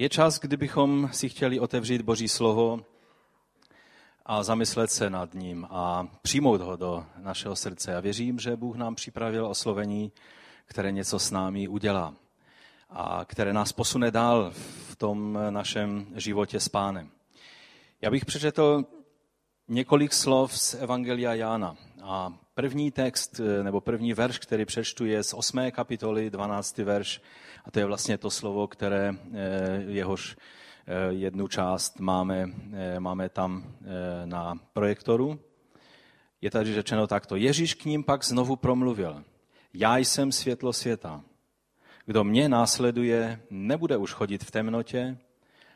Je čas, kdybychom si chtěli otevřít Boží slovo a zamyslet se nad ním a přijmout ho do našeho srdce. A věřím, že Bůh nám připravil oslovení, které něco s námi udělá a které nás posune dál v tom našem životě s pánem. Já bych přečetl několik slov z Evangelia Jána. A první text, nebo první verš, který přečtu, je z 8. kapitoly, 12. verš. A to je vlastně to slovo, které eh, jehož eh, jednu část máme, eh, máme tam na projektoru. Je tady řečeno takto. Ježíš k ním pak znovu promluvil. Já jsem světlo světa. Kdo mě následuje, nebude už chodit v temnotě,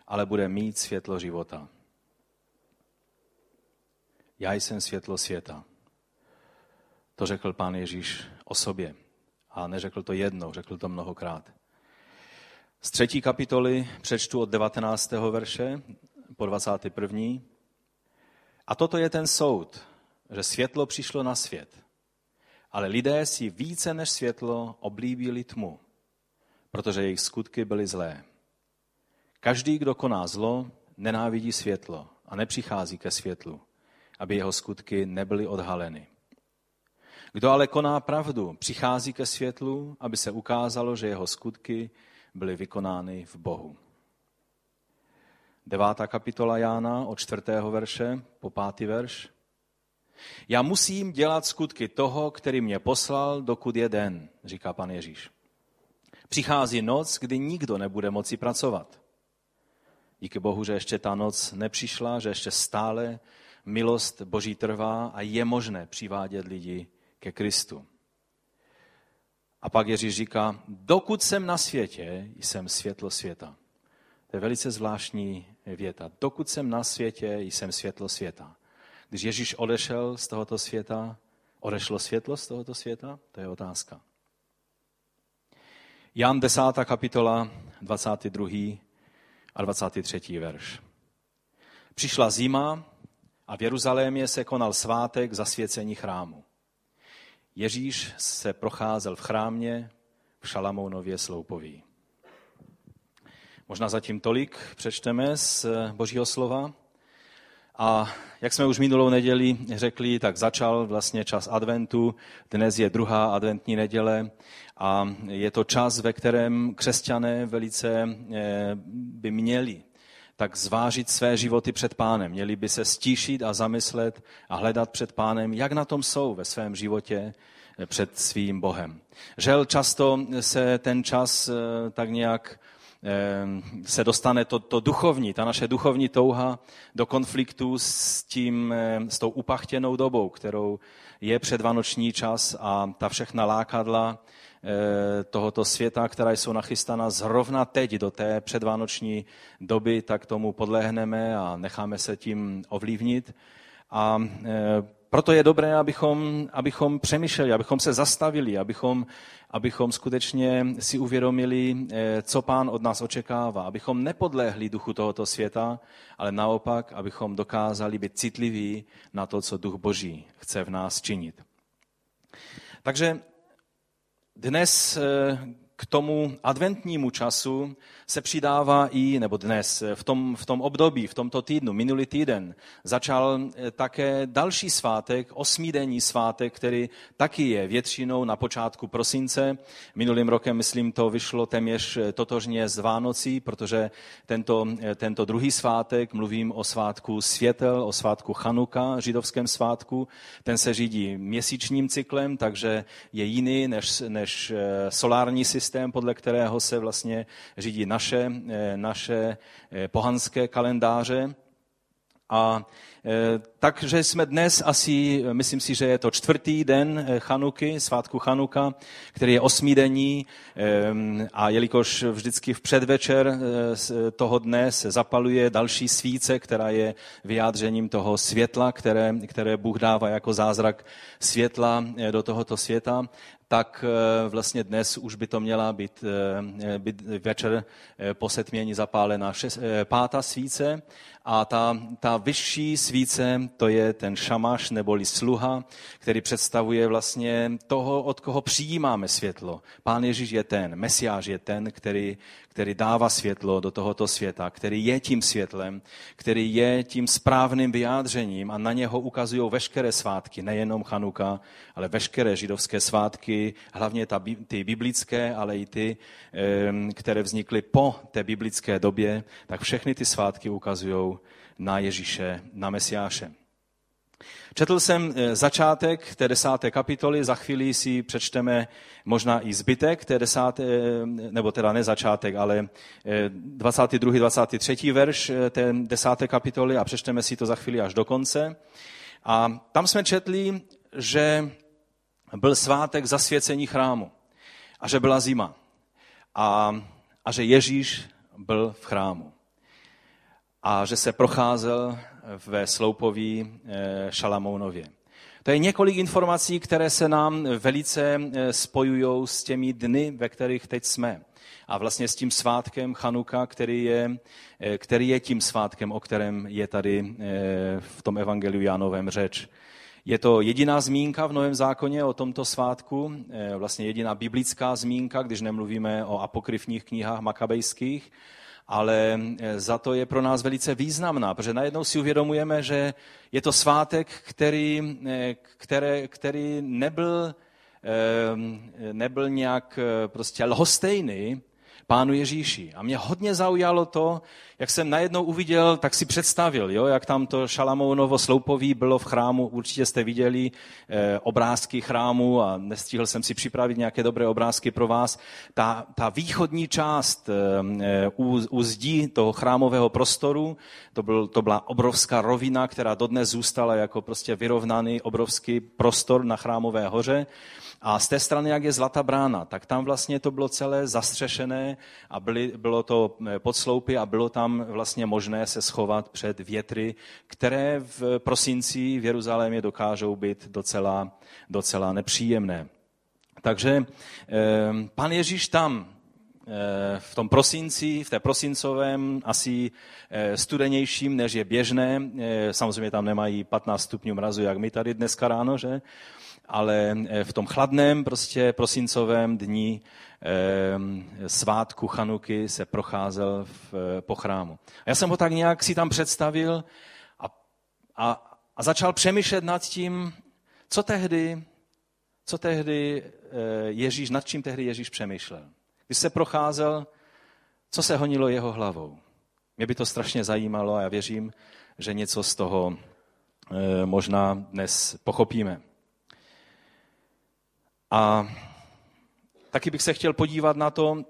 ale bude mít světlo života. Já jsem světlo světa. To řekl pán Ježíš o sobě. A neřekl to jednou, řekl to mnohokrát. Z třetí kapitoly přečtu od 19. verše po 21. A toto je ten soud, že světlo přišlo na svět. Ale lidé si více než světlo oblíbili tmu, protože jejich skutky byly zlé. Každý, kdo koná zlo, nenávidí světlo a nepřichází ke světlu, aby jeho skutky nebyly odhaleny. Kdo ale koná pravdu, přichází ke světlu, aby se ukázalo, že jeho skutky byly vykonány v Bohu. Devátá kapitola Jána od čtvrtého verše po pátý verš. Já musím dělat skutky toho, který mě poslal, dokud je den, říká pan Ježíš. Přichází noc, kdy nikdo nebude moci pracovat. Díky Bohu, že ještě ta noc nepřišla, že ještě stále milost Boží trvá a je možné přivádět lidi ke Kristu. A pak Ježíš říká, dokud jsem na světě, jsem světlo světa. To je velice zvláštní věta. Dokud jsem na světě, jsem světlo světa. Když Ježíš odešel z tohoto světa, odešlo světlo z tohoto světa? To je otázka. Jan 10. kapitola, 22. a 23. verš. Přišla zima a v Jeruzalémě se konal svátek zasvěcení chrámu. Ježíš se procházel v chrámě v Šalamounově sloupoví. Možná zatím tolik přečteme z Božího slova. A jak jsme už minulou neděli řekli, tak začal vlastně čas adventu. Dnes je druhá adventní neděle a je to čas, ve kterém křesťané velice eh, by měli tak zvážit své životy před pánem. Měli by se stíšit a zamyslet a hledat před pánem, jak na tom jsou ve svém životě eh, před svým Bohem. Žel často se ten čas eh, tak nějak eh, se dostane to, to duchovní, ta naše duchovní touha do konfliktu s, tím, s tou upachtěnou dobou, kterou je předvanoční čas a ta všechna lákadla, tohoto světa, která jsou nachystána zrovna teď do té předvánoční doby, tak tomu podlehneme a necháme se tím ovlivnit. A eh, proto je dobré, abychom, abychom přemýšleli, abychom se zastavili, abychom, abychom skutečně si uvědomili, eh, co pán od nás očekává, abychom nepodlehli duchu tohoto světa, ale naopak, abychom dokázali být citliví na to, co duch Boží chce v nás činit. Takže dnes eh, k tomu adventnímu času se přidává i, nebo dnes, v tom, v tom období, v tomto týdnu, minulý týden, začal eh, také další svátek, osmídenní svátek, který taky je většinou na počátku prosince. Minulým rokem, myslím, to vyšlo téměř eh, totožně z Vánocí, protože tento, eh, tento druhý svátek, mluvím o svátku světel, o svátku Chanuka, židovském svátku, ten se řídí měsíčním cyklem, takže je jiný než, než solární systém, podle kterého se vlastně řídí naše, eh, naše eh, pohanské kalendáře. A eh, takže jsme dnes asi, myslím si, že je to čtvrtý den Chanuky, svátku Chanuka, který je osmídenní a jelikož vždycky v předvečer toho dne se zapaluje další svíce, která je vyjádřením toho světla, které, které Bůh dává jako zázrak světla do tohoto světa, tak eh, vlastně dnes už by to měla být, eh, být večer eh, po setmění zapálená šest, pátá svíce a ta, ta vyšší svíce, to je ten šamaš neboli sluha, který představuje vlastně toho, od koho přijímáme světlo. Pán Ježíš je ten, Mesiáš je ten, který, který dává světlo do tohoto světa, který je tím světlem, který je tím správným vyjádřením a na něho ukazují veškeré svátky, nejenom Chanuka, ale veškeré židovské svátky, hlavně ta, ty biblické, ale i ty, které vznikly po té biblické době, tak všechny ty svátky ukazují na Ježíše, na Mesiáše. Četl jsem eh, začátek té desáté kapitoly, za chvíli si přečteme možná i zbytek té desáté, eh, nebo teda ne začátek, ale 22. Eh, 23. verš té desáté kapitoly a přečteme si to za chvíli až do konce. A tam jsme četli, že byl svátek zasvěcení chrámu a že byla zima a, a že Ježíš byl v chrámu a že se procházel ve sloupoví eh, Šalamounově. To je několik informací, které se nám velice eh, spojují s těmi dny, ve kterých teď jsme. A vlastně s tím svátkem Chanuka, který je, eh, který je tím svátkem, o kterém je tady v tom evangeliu Jánovém řeč. Je to jediná zmínka v Novém zákoně o tomto svátku, vlastně jediná biblická zmínka, když nemluvíme o apokryfních knihách makabejských ale eh, za to je pro nás velice významná, protože najednou si uvědomujeme, že je to svátek, který, eh, které, který nebyl, eh, nebyl nějak prostě lhostejný, pánu Ježíši. A mě hodně zaujalo to, jak jsem najednou uviděl, tak si představil, jo, jak tam to Šalamounovo sloupoví bylo v chrámu. Určitě jste viděli eh, obrázky chrámu a nestihl jsem si připravit nějaké dobré obrázky pro vás. Ta, ta východní část eh, u, u zdí toho chrámového prostoru, to, byl, to byla obrovská rovina, která dodnes zůstala jako prostě vyrovnaný obrovský prostor na chrámové hoře. A z té strany, jak je Zlatá brána, tak tam vlastně to bylo celé zastřešené a byly, bylo to eh, pod sloupy a bylo tam vlastně možné se schovat před větry, které v prosinci v Jeruzalémě dokážou být docela, docela nepříjemné. Takže eh, pan Ježíš tam eh, v tom prosinci, v té prosincovém, asi studenějším, než je běžné. Samozřejmě tam nemají 15 stupňů mrazu, jak my tady dneska ráno, že? Ale eh, v tom chladném, prostě prosincovém dní eh, svátku Chanuky se procházel v, eh, po chrámu. A já jsem ho tak nějak si tam představil a, a, a začal přemýšlet nad tím, co tehdy, co tehdy Ježíš, nad čím tehdy Ježíš přemýšlel. Když se procházel, co se honilo jeho hlavou. Mě by to strašně zajímalo a já věřím, že něco z toho možná dnes pochopíme. A taky bych se chtěl podívat na to,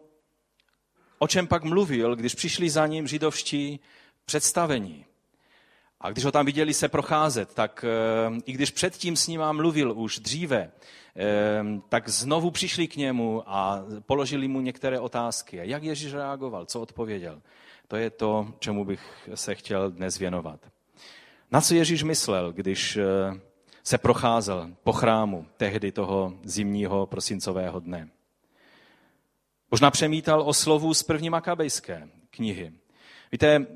o čem pak mluvil, když přišli za ním židovští představení. A když ho tam viděli se procházet, tak eh, i když předtím s ním mluvil už dříve, eh, tak znovu přišli k němu a položili mu některé otázky. Jak Ježíš reagoval, co odpověděl? To je to, čemu bych se chtěl dnes věnovat. Na co Ježíš myslel, když eh, se procházel po chrámu tehdy toho zimního prosincového dne. Možná přemítal o slovu z první makabejské knihy. Víte, e,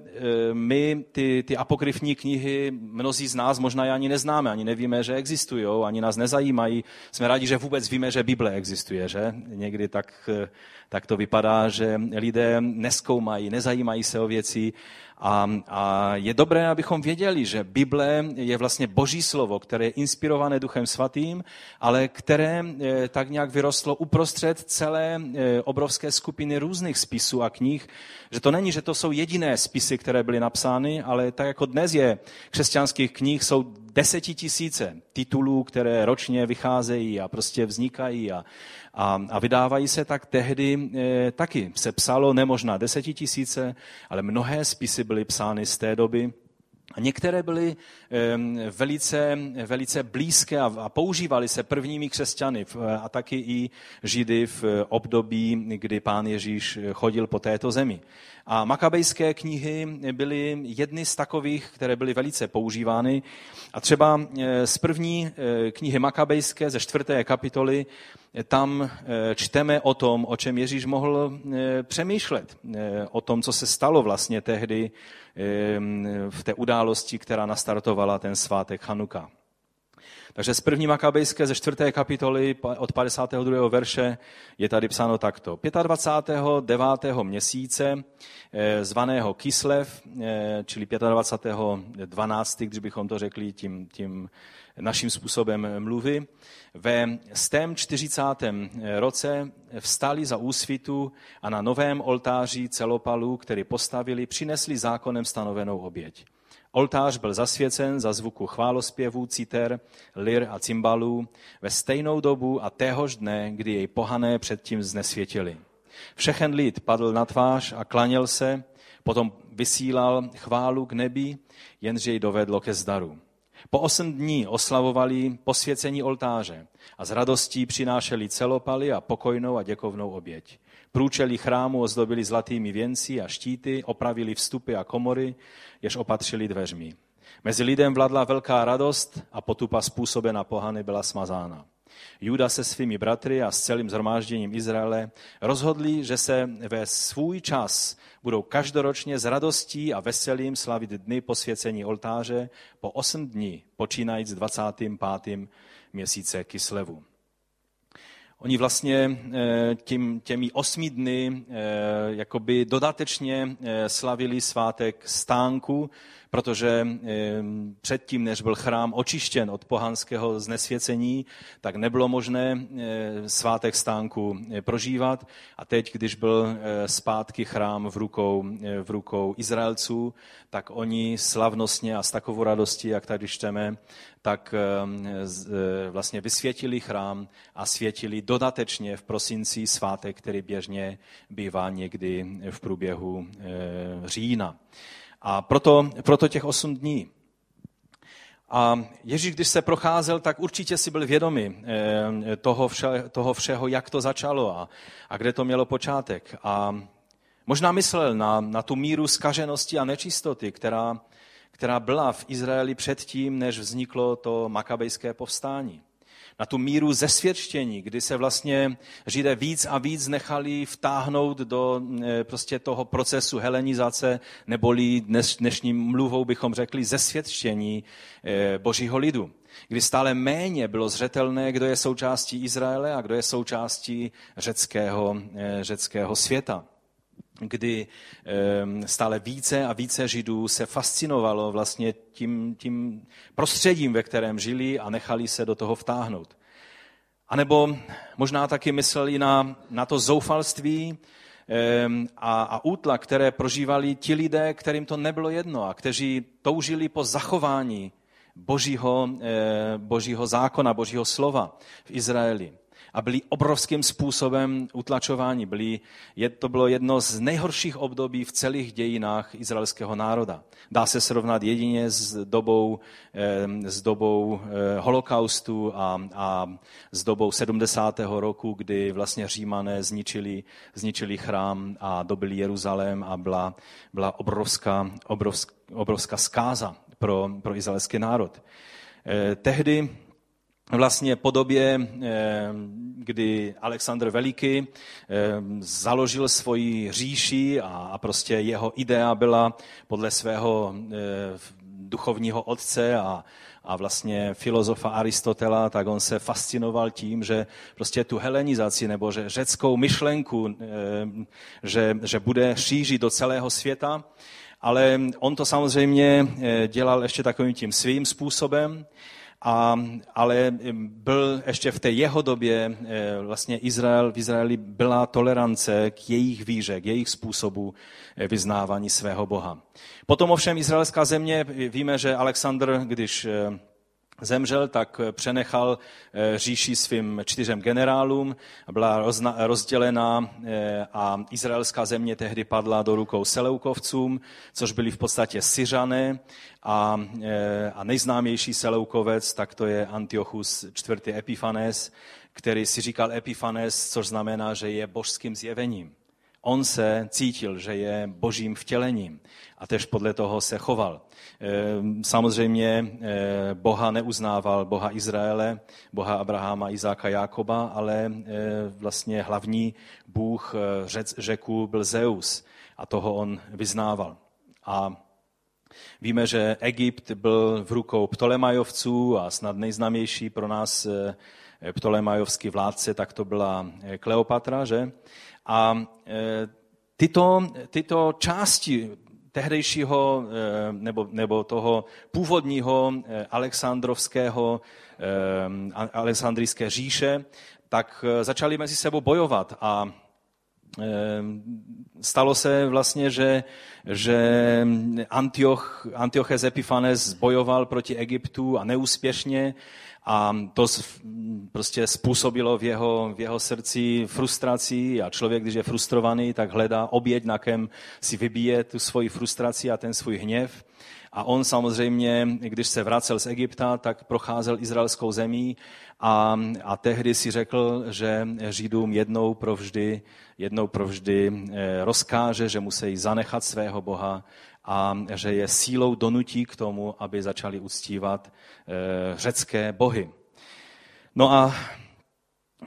my ty, ty apokryfní knihy, mnozí z nás možná je ani neznáme, ani nevíme, že existují, ani nás nezajímají. Jsme rádi, že vůbec víme, že Bible existuje, že? Někdy tak, e, tak to vypadá, že lidé neskoumají, nezajímají se o věci a, a je dobré, abychom věděli, že Bible je vlastně boží slovo, které je inspirované Duchem Svatým, ale které e, tak nějak vyrostlo uprostřed celé e, obrovské skupiny různých spisů a knih, že to není, že to jsou jediné spisy, které byly napsány, ale tak jako dnes je křesťanských knih, jsou desetitisíce titulů, které ročně vycházejí a prostě vznikají a, a, a vydávají se tak tehdy e, taky. Se psalo nemožná desetitisíce, ale mnohé spisy byly psány z té doby. A některé byly velice, velice blízké a používaly se prvními křesťany a taky i židy v období, kdy pán Ježíš chodil po této zemi. A makabejské knihy byly jedny z takových, které byly velice používány. A třeba e, z první e, knihy makabejské, ze čtvrté kapitoly, e, tam čteme o tom, o čem Ježíš mohl přemýšlet. O tom, co se stalo vlastně tehdy v té události, která nastartovala ten svátek Chanuka. Takže z první Makabejské ze čtvrté kapitoly od 52. verše je tady psáno takto. 25. 9. měsíce eh, zvaného Kislev, eh, čili 25. 12. když bychom to řekli tím, tím naším způsobem mluvy, ve stém 40. roce vstali za úsvitu a na novém oltáři celopalu, který postavili, přinesli zákonem stanovenou oběť. Oltář byl zasvěcen za zvuku chválospěvů, citer, lir a cymbalů ve stejnou dobu a téhož dne, kdy jej pohané předtím znesvětili. Všechen lid padl na tvář a klaněl se, potom vysílal chválu k nebi, jenže jej dovedlo ke zdaru. Po osm dní oslavovali posvěcení oltáře a s radostí přinášeli celopaly a pokojnou a děkovnou oběť. Průčelí chrámu ozdobili zlatými věnci a štíty, opravili vstupy a komory, jež opatřili dveřmi. Mezi lidem vladla velká radost a potupa způsobena pohany byla smazána. Juda se svými bratry a s celým zhromážděním Izraele rozhodli, že se ve svůj čas budou každoročně s radostí a veselím slavit dny posvěcení oltáře po osm dní, počínajíc 25. měsíce Kislevu. Oni vlastně eh, tím, těmi osmi dny eh, jakoby dodatečně eh, slavili svátek stánku, protože předtím, než byl chrám očištěn od pohanského znesvěcení, tak nebylo možné svátek stánku prožívat. A teď, když byl zpátky chrám v rukou, v rukou Izraelců, tak oni slavnostně a s takovou radostí, jak tady čteme, tak vlastně vysvětili chrám a světili dodatečně v prosinci svátek, který běžně bývá někdy v průběhu října. A proto, proto těch osm dní. A Ježíš, když se procházel, tak určitě si byl vědomý eh, toho, vše, toho všeho, jak to začalo a, a kde to mělo počátek. A možná myslel na, na tu míru skaženosti a nečistoty, která, která byla v Izraeli předtím, než vzniklo to makabejské povstání na tu míru zesvědčení, kdy se vlastně Židé víc a víc nechali vtáhnout do e, prostě toho procesu helenizace, neboli dnes, dnešním mluvou bychom řekli zesvědčení e, božího lidu. Kdy stále méně bylo zřetelné, kdo je součástí Izraele a kdo je součástí řeckého, e, řeckého světa kdy stále více a více Židů se fascinovalo vlastně tím, tím prostředím, ve kterém žili a nechali se do toho vtáhnout. A nebo možná taky mysleli na, na to zoufalství a, a útla, které prožívali ti lidé, kterým to nebylo jedno a kteří toužili po zachování božího, eh, božího zákona, božího slova v Izraeli a byli obrovským způsobem utlačováni. Byli, je, to bylo jedno z nejhorších období v celých dějinách izraelského národa. Dá se srovnat jedině s dobou, s dobou eh, holokaustu a, a s dobou 70. roku, kdy vlastně římané zničili, zničili chrám a dobili Jeruzalém a byla, byla obrovská, obrovská, obrovská zkáza pro, pro izraelský národ. Eh, tehdy vlastně po době, eh, kdy Alexandr Veliký eh, založil svoji říši a prostě jeho idea byla podle svého eh, duchovního otce a, a vlastně filozofa Aristotela, tak on se fascinoval tím, že prostě tu helenizaci nebo že řeckou myšlenku, že, že bude šířit do celého světa, ale on to samozřejmě dělal ještě takovým tím svým způsobem. A, ale byl ještě v té jeho době eh, vlastně Izrael, v Izraeli byla tolerance k jejich víře, k jejich způsobu eh, vyznávání svého Boha. Potom ovšem izraelská země, víme, že Alexandr, když eh, zemřel, tak přenechal eh, říši svým čtyřem generálům, byla rozdělená eh, a izraelská země tehdy padla do rukou Seleukovcům, což byli v podstatě Syřané a, eh, a nejznámější Seleukovec, tak to je Antiochus IV. Epifanes, který si říkal Epifanes, což znamená, že je božským zjevením. On se cítil, že je božím vtělením a tež podle toho se choval. Ehm, samozřejmě eh, Boha neuznával, Boha Izraele, Boha Abraháma, Izáka, Jákoba, ale eh, vlastně hlavní Bůh eh, řeku byl Zeus a toho on vyznával. A Víme, že Egypt byl v rukou Ptolemajovců a snad nejznámější pro nás ptolemajovský vládce, tak to byla Kleopatra, že? A tyto, tyto části tehdejšího nebo, nebo toho původního alexandrovského, alexandrijské říše, tak začali mezi sebou bojovat a stalo se vlastně, že, že Antioch, Antioches Epiphanes bojoval proti Egyptu a neúspěšně a to prostě způsobilo v jeho, v jeho srdci frustraci a člověk, když je frustrovaný, tak hledá oběť, na kem si vybíje tu svoji frustraci a ten svůj hněv. A on samozřejmě, když se vracel z Egypta, tak procházel izraelskou zemí a, a tehdy si řekl, že Židům jednou provždy, jednou provždy eh, rozkáže, že musí zanechat svého Boha a že je sílou donutí k tomu, aby začali uctívat eh, řecké bohy. No a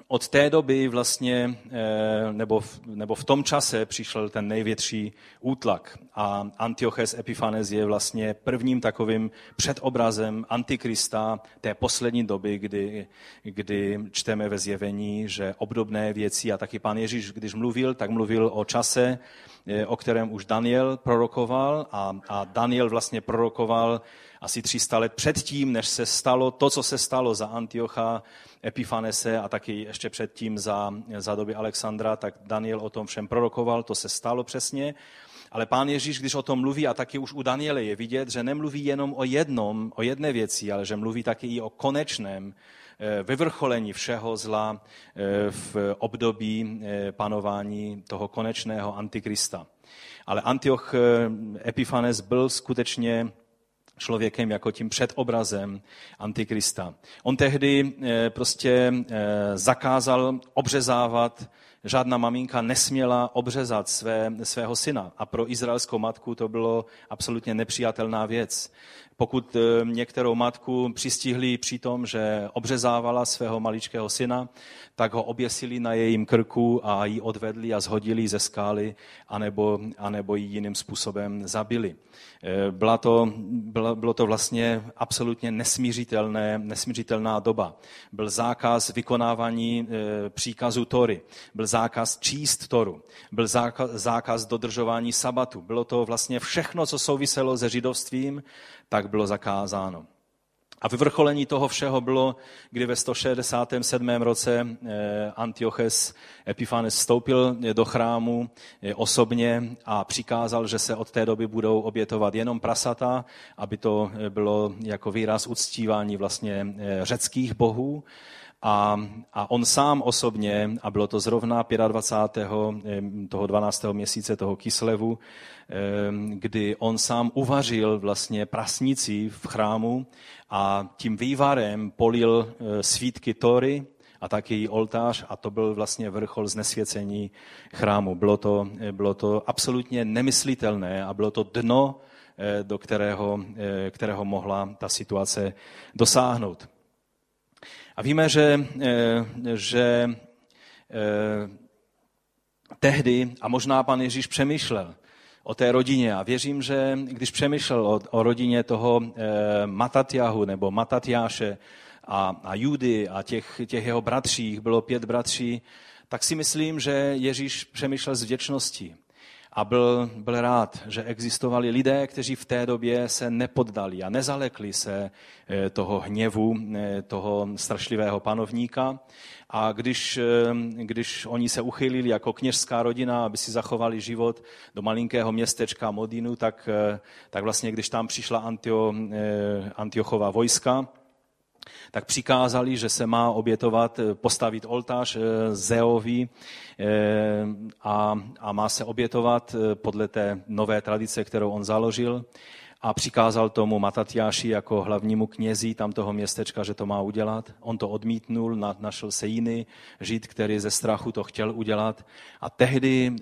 od té doby vlastně, eh, nebo v, nebo v tom čase přišel ten největší útlak a Antioches Epiphanes je vlastně prvním takovým předobrazem antikrista té poslední doby, kdy, kdy čteme ve zjevení, že obdobné věci a taky pan Ježíš, když mluvil, tak mluvil o čase, eh, o kterém už Daniel prorokoval a, a Daniel vlastně prorokoval asi 300 let předtím, než se stalo to, co se stalo za Antiocha Epifanese a taky ještě předtím za, za doby Alexandra, tak Daniel o tom všem prorokoval, to se stalo přesně. Ale pán Ježíš, když o tom mluví, a taky už u Daniele je vidět, že nemluví jenom o jednom, o jedné věci, ale že mluví taky i o konečném eh, vyvrcholení všeho zla eh, v období eh, panování toho konečného antikrista. Ale Antioch Epifanes byl skutečně člověkem jako tím předobrazem Antikrista. On tehdy eh, prostě zakázal obřezávat žádná maminka nesměla obřezat své, svého syna. A pro izraelskou matku to bylo absolutně nepřijatelná věc. Pokud eh, některou matku přistihli při tom, že obřezávala svého maličkého syna, tak ho oběsili na jejím krku a ji odvedli a zhodili ze skály, anebo, anebo ji jiným způsobem zabili. Eh, byla to, bylo, bylo to vlastně absolutně nesmířitelné, nesmířitelná doba. Byl zákaz vykonávání eh, příkazu Tory, byl zákaz číst Toru, byl zákaz, zákaz dodržování sabatu. Bylo to vlastně všechno, co souviselo se židovstvím, tak bylo zakázáno. A vyvrcholení toho všeho bylo, kdy ve 167. roce eh, Antioches Epiphanes vstoupil do chrámu eh, osobně a přikázal, že se od té doby budou obětovat jenom prasata, aby to eh, bylo jako výraz uctívání vlastně řeckých bohů. A, a on sám osobně, a bylo to zrovna 25. toho 12. měsíce toho Kislevu, kdy on sám uvařil vlastně prasnici v chrámu a tím vývarem polil e, svítky Tory a taky oltář a to byl vlastně vrchol znesvěcení chrámu. Bylo to, e, bylo to absolutně nemyslitelné a bylo to dno, e, do kterého, kterého mohla ta situace dosáhnout. A víme, že, že tehdy, a možná pan Ježíš přemýšlel, o té rodině. A věřím, že když přemýšlel o, o rodině toho e, Matatjahu nebo Matatjáše a, a Judy a těch, těch jeho bratřích, bylo pět bratří, tak si myslím, že Ježíš přemýšlel s vděčností. A byl, byl rád, že existovali lidé, kteří v té době se nepoddali a nezalekli se eh, toho hněvu, eh, toho strašlivého panovníka. A když, eh, když oni se uchylili jako kněžská rodina, aby si zachovali život do malinkého městečka Modinu, tak, tak vlastně, když tam přišla Antio, Antiochova vojska, tak přikázali, že se má obětovat, eh, postavit oltář eh, Zeovi eh, a, a má se obětovat podle té nové tradice, kterou on založil a přikázal tomu Matatiáši jako hlavnímu knězi tam toho městečka, že to má udělat. On to odmítnul, našel se jiný žid, který ze strachu to chtěl udělat. A tehdy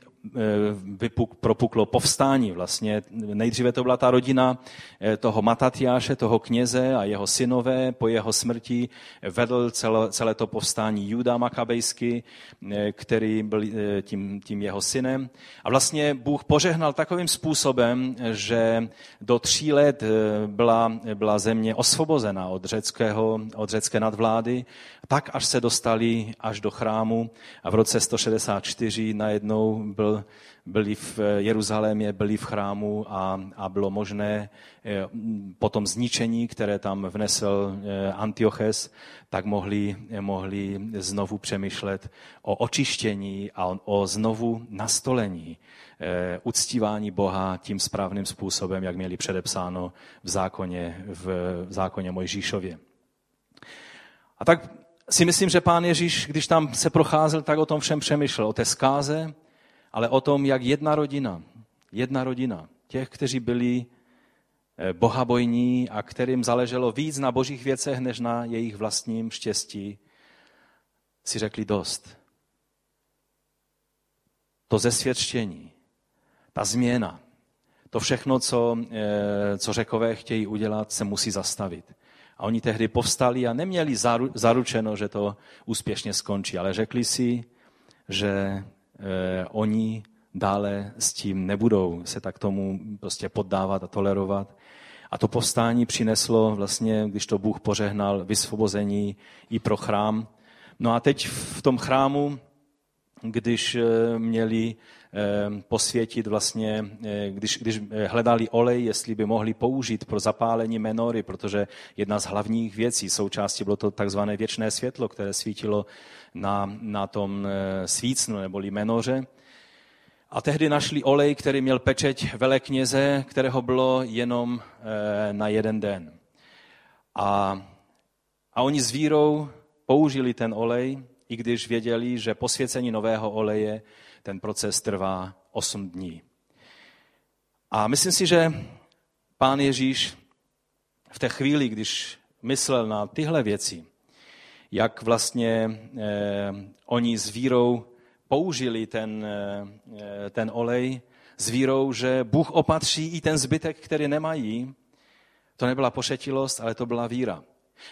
vypuk, propuklo povstání. Vlastně nejdříve to byla ta rodina eh, toho Matatiáše, toho kněze a jeho synové. Po jeho smrti vedl celé, celé to povstání Juda Makabejsky, eh, který byl tím, tím jeho synem. A vlastně Bůh požehnal takovým způsobem, že do tří let byla, byla země osvobozena od, řeckého, od řecké nadvlády, tak až se dostali až do chrámu a v roce 164 najednou byl, byli v Jeruzalémě, byli v chrámu a, a bylo možné eh, po tom zničení, které tam vnesl eh, Antioches, tak mohli, mohli znovu přemýšlet o očištění a o znovu nastolení eh, uctívání Boha tím správným způsobem, jak měli předepsáno v zákoně, v zákoně Mojžíšově. A tak si myslím, že pán Ježíš, když tam se procházel, tak o tom všem přemýšlel. O té zkáze, ale o tom, jak jedna rodina, jedna rodina, těch, kteří byli eh, bohabojní a kterým záleželo víc na božích věcech, než na jejich vlastním štěstí, si řekli dost. To zesvědčení, ta změna, to všechno, co, eh, co řekové chtějí udělat, se musí zastavit. A oni tehdy povstali a neměli zaručeno, že to úspěšně skončí, ale řekli si, že eh, oni dále s tím nebudou se tak tomu prostě poddávat a tolerovat. A to povstání přineslo vlastně, když to Bůh pořehnal, vysvobození i pro chrám. No a teď v tom chrámu, když eh, měli posvětit vlastně, eh, když, když eh, hledali olej, jestli by mohli použít pro zapálení menory, protože jedna z hlavních věcí součástí bylo to takzvané věčné světlo, které svítilo na, na tom eh, svícnu neboli menoře. A tehdy našli olej, který měl pečeť velekněze, kterého bylo jenom na jeden den. A, a oni s vírou použili ten olej, i když věděli, že posvěcení nového oleje ten proces trvá 8 dní. A myslím si, že pán Ježíš v té chvíli, když myslel na tyhle věci, jak vlastně eh, oni s vírou použili ten, eh, ten olej, s vírou, že Bůh opatří i ten zbytek, který nemají, to nebyla pošetilost, ale to byla víra.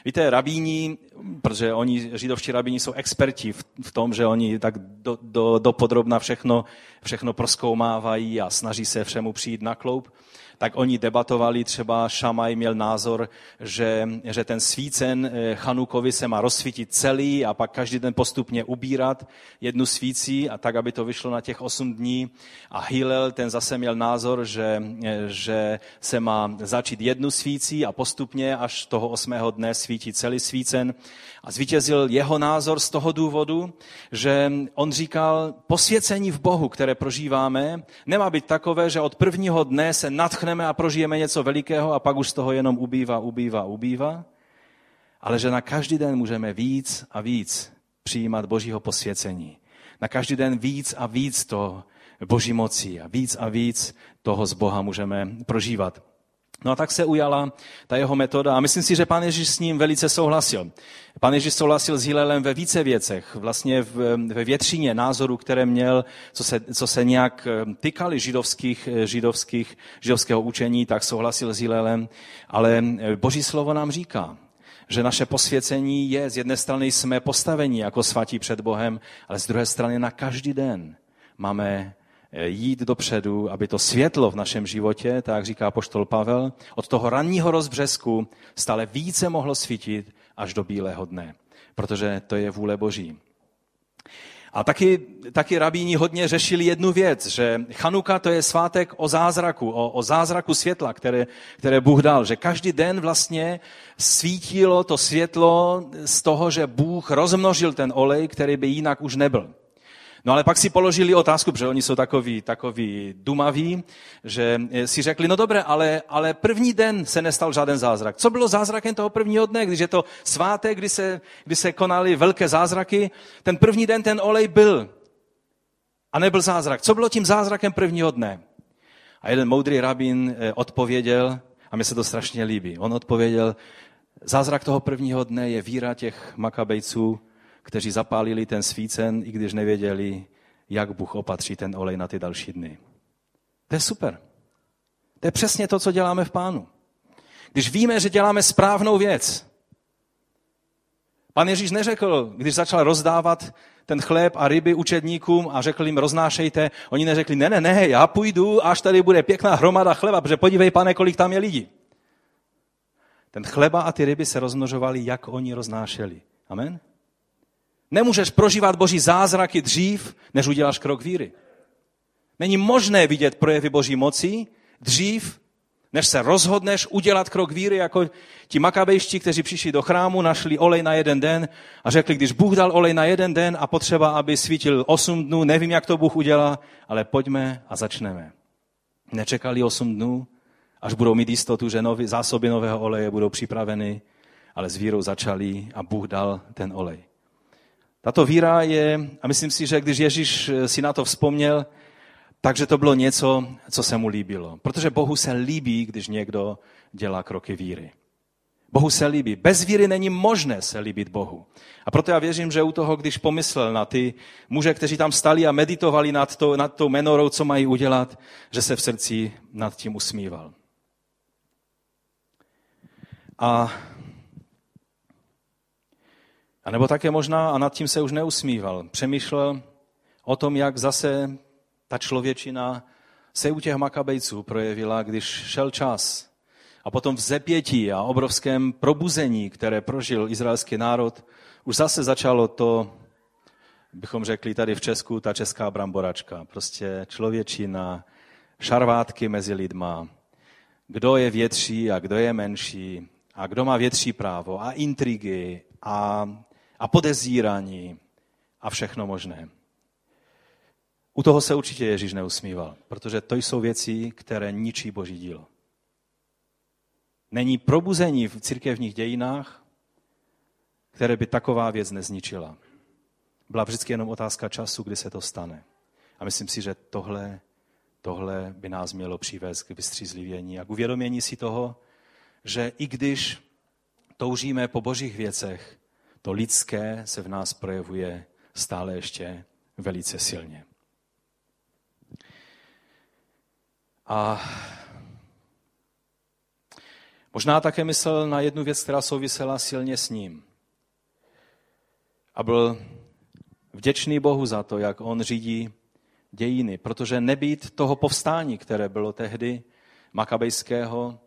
Víte, rabíni, protože oni, židovští rabíni, jsou experti v, v tom, že oni tak do, do, do podrobna všechno, všechno proskoumávají a snaží se všemu přijít na kloup tak oni debatovali, třeba Šamaj měl názor, že, že ten svícen eh, Chanukovi se má rozsvítit celý a pak každý den postupně ubírat jednu svící a tak, aby to vyšlo na těch osm dní. A Hillel, ten zase měl názor, že, eh, že se má začít jednu svící a postupně až toho osmého dne svítit celý svícen. A zvítězil jeho názor z toho důvodu, že on říkal, posvěcení v Bohu, které prožíváme, nemá být takové, že od prvního dne se nadchneme a prožijeme něco velikého a pak už z toho jenom ubývá, ubývá, ubývá, ale že na každý den můžeme víc a víc přijímat Božího posvěcení. Na každý den víc a víc toho Boží moci a víc a víc toho z Boha můžeme prožívat. No a tak se ujala ta jeho metoda a myslím si, že pan Ježíš s ním velice souhlasil. Pan Ježíš souhlasil s Hilelem ve více věcech, vlastně ve většině názorů, které měl, co se, co se nějak eh, tykali židovských, eh, židovských, židovského učení, tak souhlasil s Hilelem, ale eh, Boží slovo nám říká, že naše posvěcení je, z jedné strany jsme postavení jako svatí před Bohem, ale z druhé strany na každý den máme jít dopředu, aby to světlo v našem životě, tak říká poštol Pavel, od toho ranního rozbřesku stále více mohlo svítit až do bílého dne, protože to je vůle Boží. A taky, taky rabíni hodně řešili jednu věc, že Chanuka to je svátek o zázraku, o, o zázraku světla, které, které Bůh dal. Že každý den vlastně svítilo to světlo z toho, že Bůh rozmnožil ten olej, který by jinak už nebyl. No ale pak si položili otázku, protože oni jsou takový, takový dumaví, že si řekli, no dobré, ale, ale první den se nestal žádný zázrak. Co bylo zázrakem toho prvního dne, když je to svátek, kdy se, kdy se konaly velké zázraky? Ten první den ten olej byl a nebyl zázrak. Co bylo tím zázrakem prvního dne? A jeden moudrý rabín eh, odpověděl, a mi se to strašně líbí, on odpověděl, zázrak toho prvního dne je víra těch makabejců, kteří zapálili ten svícen, i když nevěděli, jak Bůh opatří ten olej na ty další dny. To je super. To je přesně to, co děláme v pánu. Když víme, že děláme správnou věc. Pan Ježíš neřekl, když začal rozdávat ten chléb a ryby učedníkům a řekl jim, roznášejte. Oni neřekli, ne, ne, ne, já půjdu, až tady bude pěkná hromada chleba, protože podívej, pane, kolik tam je lidí. Ten chleba a ty ryby se rozmnožovaly, jak oni roznášeli. Amen? Nemůžeš prožívat boží zázraky dřív, než uděláš krok víry. Není možné vidět projevy boží moci dřív, než se rozhodneš udělat krok víry, jako ti makabejští, kteří přišli do chrámu, našli olej na jeden den a řekli, když Bůh dal olej na jeden den a potřeba, aby svítil osm dnů, nevím, jak to Bůh udělá, ale pojďme a začneme. Nečekali osm dnů, až budou mít jistotu, že nový, zásoby nového oleje budou připraveny, ale s vírou začali a Bůh dal ten olej. Tato víra je, a myslím si, že když Ježíš si na to vzpomněl, takže to bylo něco, co se mu líbilo. Protože Bohu se líbí, když někdo dělá kroky víry. Bohu se líbí. Bez víry není možné se líbit Bohu. A proto já věřím, že u toho, když pomyslel na ty muže, kteří tam stali a meditovali nad, to, nad tou menorou, co mají udělat, že se v srdci nad tím usmíval. A, a nebo také možná, a nad tím se už neusmíval, přemýšlel o tom, jak zase ta člověčina se u těch makabejců projevila, když šel čas. A potom v zepětí a obrovském probuzení, které prožil izraelský národ, už zase začalo to, bychom řekli tady v Česku, ta česká bramboračka. Prostě člověčina, šarvátky mezi lidma, kdo je větší a kdo je menší a kdo má větší právo a intrigy a, a podezírání a všechno možné. U toho se určitě Ježíš neusmíval, protože to jsou věci, které ničí boží dílo. Není probuzení v církevních dějinách, které by taková věc nezničila. Byla vždycky jenom otázka času, kdy se to stane. A myslím si, že tohle, tohle by nás mělo přivést k vystřízlivění a k uvědomění si toho, že i když toužíme po božích věcech, to lidské se v nás projevuje stále ještě velice silně. A možná také myslel na jednu věc, která souvisela silně s ním. A byl vděčný Bohu za to, jak on řídí dějiny, protože nebýt toho povstání, které bylo tehdy makabejského,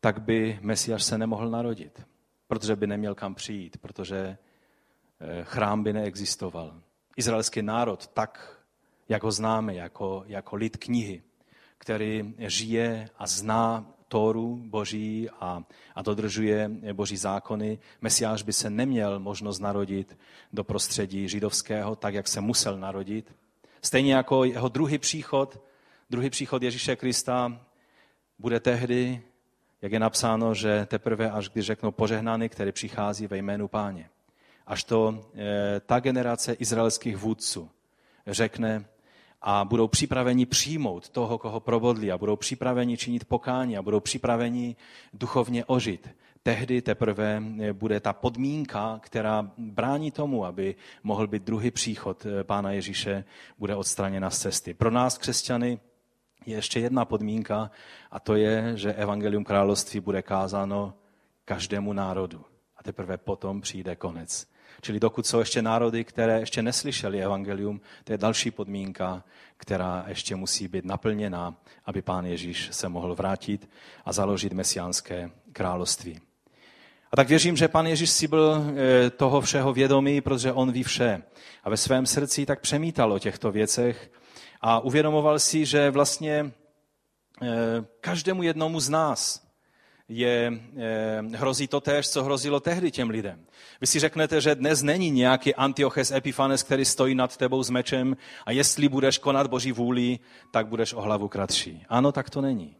tak by Mesiáš se nemohl narodit, protože by neměl kam přijít, protože eh, chrám by neexistoval. Izraelský národ, tak, jak ho známe, jako, jako lid knihy, který žije a zná Tóru Boží a, a dodržuje Boží zákony, Mesiáš by se neměl možnost narodit do prostředí židovského, tak jak se musel narodit. Stejně jako jeho druhý příchod, druhý příchod Ježíše Krista bude tehdy, jak je napsáno, že teprve až když řeknou požehnaný, který přichází ve jménu páně. Až to e, ta generace izraelských vůdců řekne, a budou připraveni přijmout toho, koho probodli a budou připraveni činit pokání a budou připraveni duchovně ožit. Tehdy teprve bude ta podmínka, která brání tomu, aby mohl být druhý příchod eh, Pána Ježíše, bude odstraněna z cesty. Pro nás, křesťany, je ještě jedna podmínka a to je, že Evangelium království bude kázáno každému národu. A teprve potom přijde konec. Čili dokud jsou ještě národy, které ještě neslyšeli evangelium, to je další podmínka, která ještě musí být naplněna, aby pán Ježíš se mohl vrátit a založit mesiánské království. A tak věřím, že pan Ježíš si byl eh, toho všeho vědomý, protože on ví vše. A ve svém srdci tak přemítal o těchto věcech a uvědomoval si, že vlastně eh, každému jednomu z nás je, eh, hrozí to též, co hrozilo tehdy těm lidem. Vy si řeknete, že dnes není nějaký Antioches Epifanes, který stojí nad tebou s mečem a jestli budeš konat Boží vůli, tak budeš o hlavu kratší. Ano, tak to není.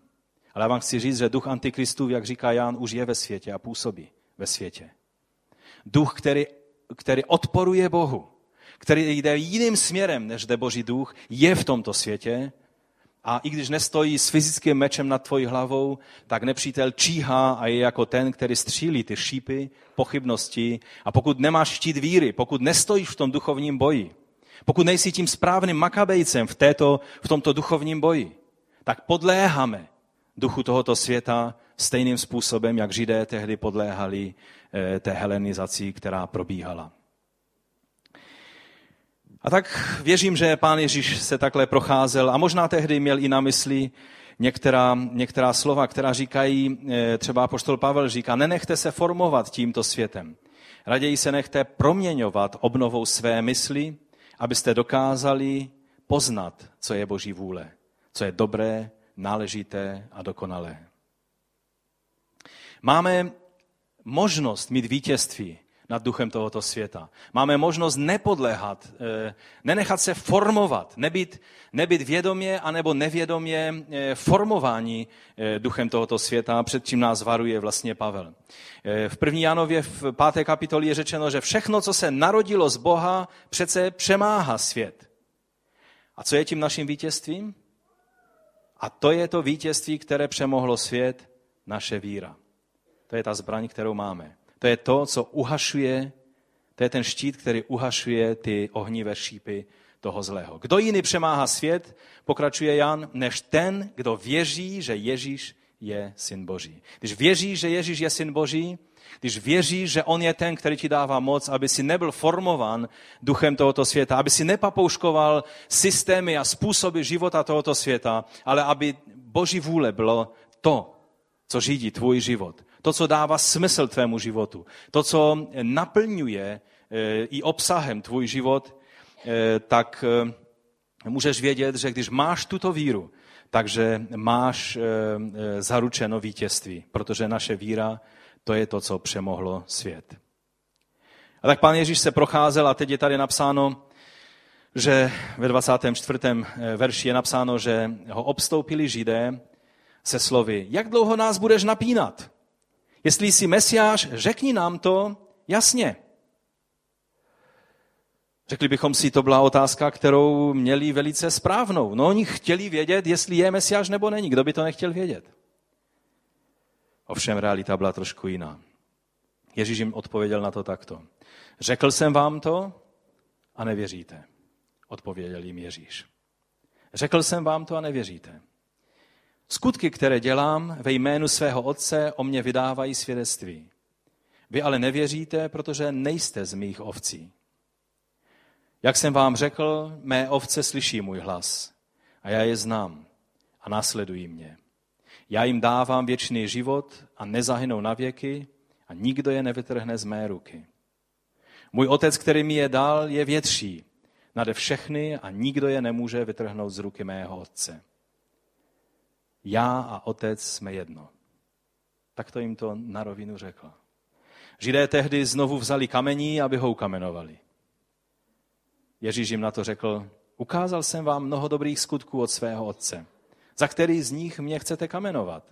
Ale já vám chci říct, že duch Antikristu, jak říká Jan, už je ve světě a působí ve světě. Duch, který, který odporuje Bohu, který jde jiným směrem, než jde Boží duch, je v tomto světě a i když nestojí s fyzickým mečem nad tvojí hlavou, tak nepřítel číhá a je jako ten, který střílí ty šípy, pochybnosti. A pokud nemáš štít víry, pokud nestojíš v tom duchovním boji, pokud nejsi tím správným makabejcem v, této, v tomto duchovním boji, tak podléháme duchu tohoto světa stejným způsobem, jak Židé tehdy podléhali eh, té helenizaci, která probíhala. A tak věřím, že pán Ježíš se takhle procházel a možná tehdy měl i na mysli některá, některá slova, která říkají, eh, třeba poštol Pavel říká, nenechte se formovat tímto světem. Raději se nechte proměňovat obnovou své mysli, abyste dokázali poznat, co je Boží vůle, co je dobré, náležité a dokonalé. Máme možnost mít vítězství nad duchem tohoto světa. Máme možnost nepodléhat, eh, nenechat se formovat, nebyt, nebyt vědomě anebo nevědomě eh, formování eh, duchem tohoto světa, před čím nás varuje vlastně Pavel. V první Janově v páté kapitoli je řečeno, že všechno, co se narodilo z Boha, přece přemáhá svět. A co je tím naším vítězstvím? A to je to vítězství, které přemohlo svět, naše víra. To je ta zbraň, kterou máme. To je to, co uhašuje, to je ten štít, který uhašuje ty ohnivé šípy toho zlého. Kdo jiný přemáhá svět, pokračuje Jan, než ten, kdo věří, že Ježíš je syn Boží. Když věříš, že Ježíš je syn Boží, když věříš, že On je ten, který ti dává moc, aby si nebyl formovan duchem tohoto světa, aby si nepapouškoval systémy a způsoby života tohoto světa, ale aby Boží vůle bylo to, co řídí tvůj život. To, co dává smysl tvému životu. To, co naplňuje eh, i obsahem tvůj život, eh, tak eh, můžeš vědět, že když máš tuto víru, takže máš zaručeno vítězství, protože naše víra to je to, co přemohlo svět. A tak pán Ježíš se procházel a teď je tady napsáno, že ve 24. verši je napsáno, že ho obstoupili židé se slovy, jak dlouho nás budeš napínat? Jestli jsi mesiáš, řekni nám to jasně. Řekli bychom si, to byla otázka, kterou měli velice správnou. No oni chtěli vědět, jestli je mesiáš nebo není. Kdo by to nechtěl vědět? Ovšem realita byla trošku jiná. Ježíš jim odpověděl na to takto. Řekl jsem vám to a nevěříte. Odpověděl jim Ježíš. Řekl jsem vám to a nevěříte. Skutky, které dělám ve jménu svého Otce, o mě vydávají svědectví. Vy ale nevěříte, protože nejste z mých ovcí. Jak jsem vám řekl, mé ovce slyší můj hlas a já je znám a následují mě. Já jim dávám věčný život a nezahynou na věky a nikdo je nevytrhne z mé ruky. Můj otec, který mi je dal, je větší nade všechny a nikdo je nemůže vytrhnout z ruky mého otce. Já a otec jsme jedno. Tak to jim to na rovinu řekl. Židé tehdy znovu vzali kamení, aby ho ukamenovali. Ježíš jim na to řekl, ukázal jsem vám mnoho dobrých skutků od svého otce. Za který z nich mě chcete kamenovat?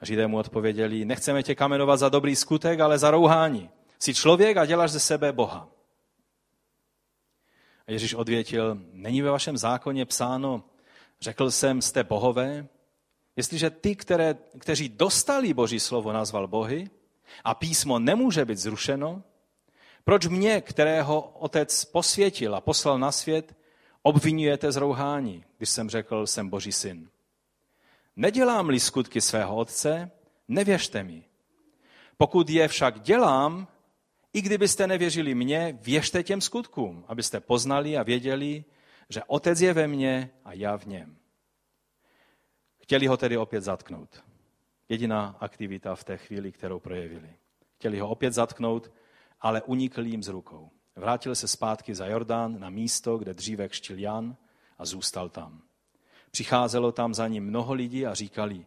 A Židé mu odpověděli, nechceme tě kamenovat za dobrý skutek, ale za rouhání. Jsi člověk a děláš ze sebe Boha. A Ježíš odvětil, není ve vašem zákoně psáno, Řekl jsem, jste bohové. Jestliže ty, které, kteří dostali Boží slovo, nazval bohy a písmo nemůže být zrušeno, proč mě, kterého otec posvětil a poslal na svět, obvinujete z rouhání, když jsem řekl, jsem Boží syn? Nedělám-li skutky svého otce, nevěřte mi. Pokud je však dělám, i kdybyste nevěřili mně, věřte těm skutkům, abyste poznali a věděli, že otec je ve mně a já v něm. Chtěli ho tedy opět zatknout. Jediná aktivita v té chvíli, kterou projevili. Chtěli ho opět zatknout, ale unikl jim z rukou. Vrátil se zpátky za Jordán na místo, kde dříve kštil Jan a zůstal tam. Přicházelo tam za ním mnoho lidí a říkali,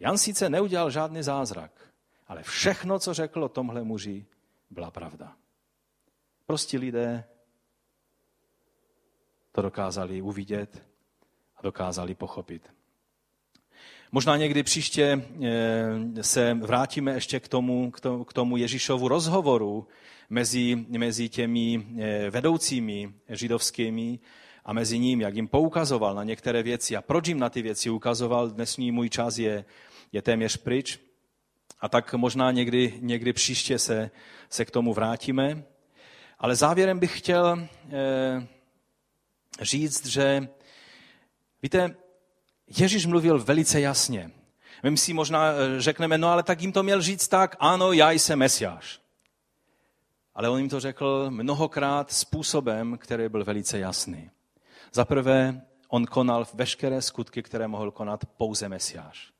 Jan sice neudělal žádný zázrak, ale všechno, co řekl o tomhle muži, byla pravda. Prostě lidé to dokázali uvidět a dokázali pochopit. Možná někdy příště eh, se vrátíme ještě k tomu, k tomu Ježíšovu rozhovoru mezi, mezi těmi eh, vedoucími židovskými a mezi ním, jak jim poukazoval na některé věci a proč jim na ty věci ukazoval. Dnesní můj čas je, je téměř pryč. A tak možná někdy, někdy příště se, se k tomu vrátíme. Ale závěrem bych chtěl eh, říct, že víte, Ježíš mluvil velice jasně. My si možná eh, řekneme, no ale tak jim to měl říct tak, ano, já jsem Mesiáš. Ale on jim to řekl mnohokrát způsobem, který byl velice jasný. Za prvé, on konal veškeré skutky, které mohl konat pouze Mesiáš.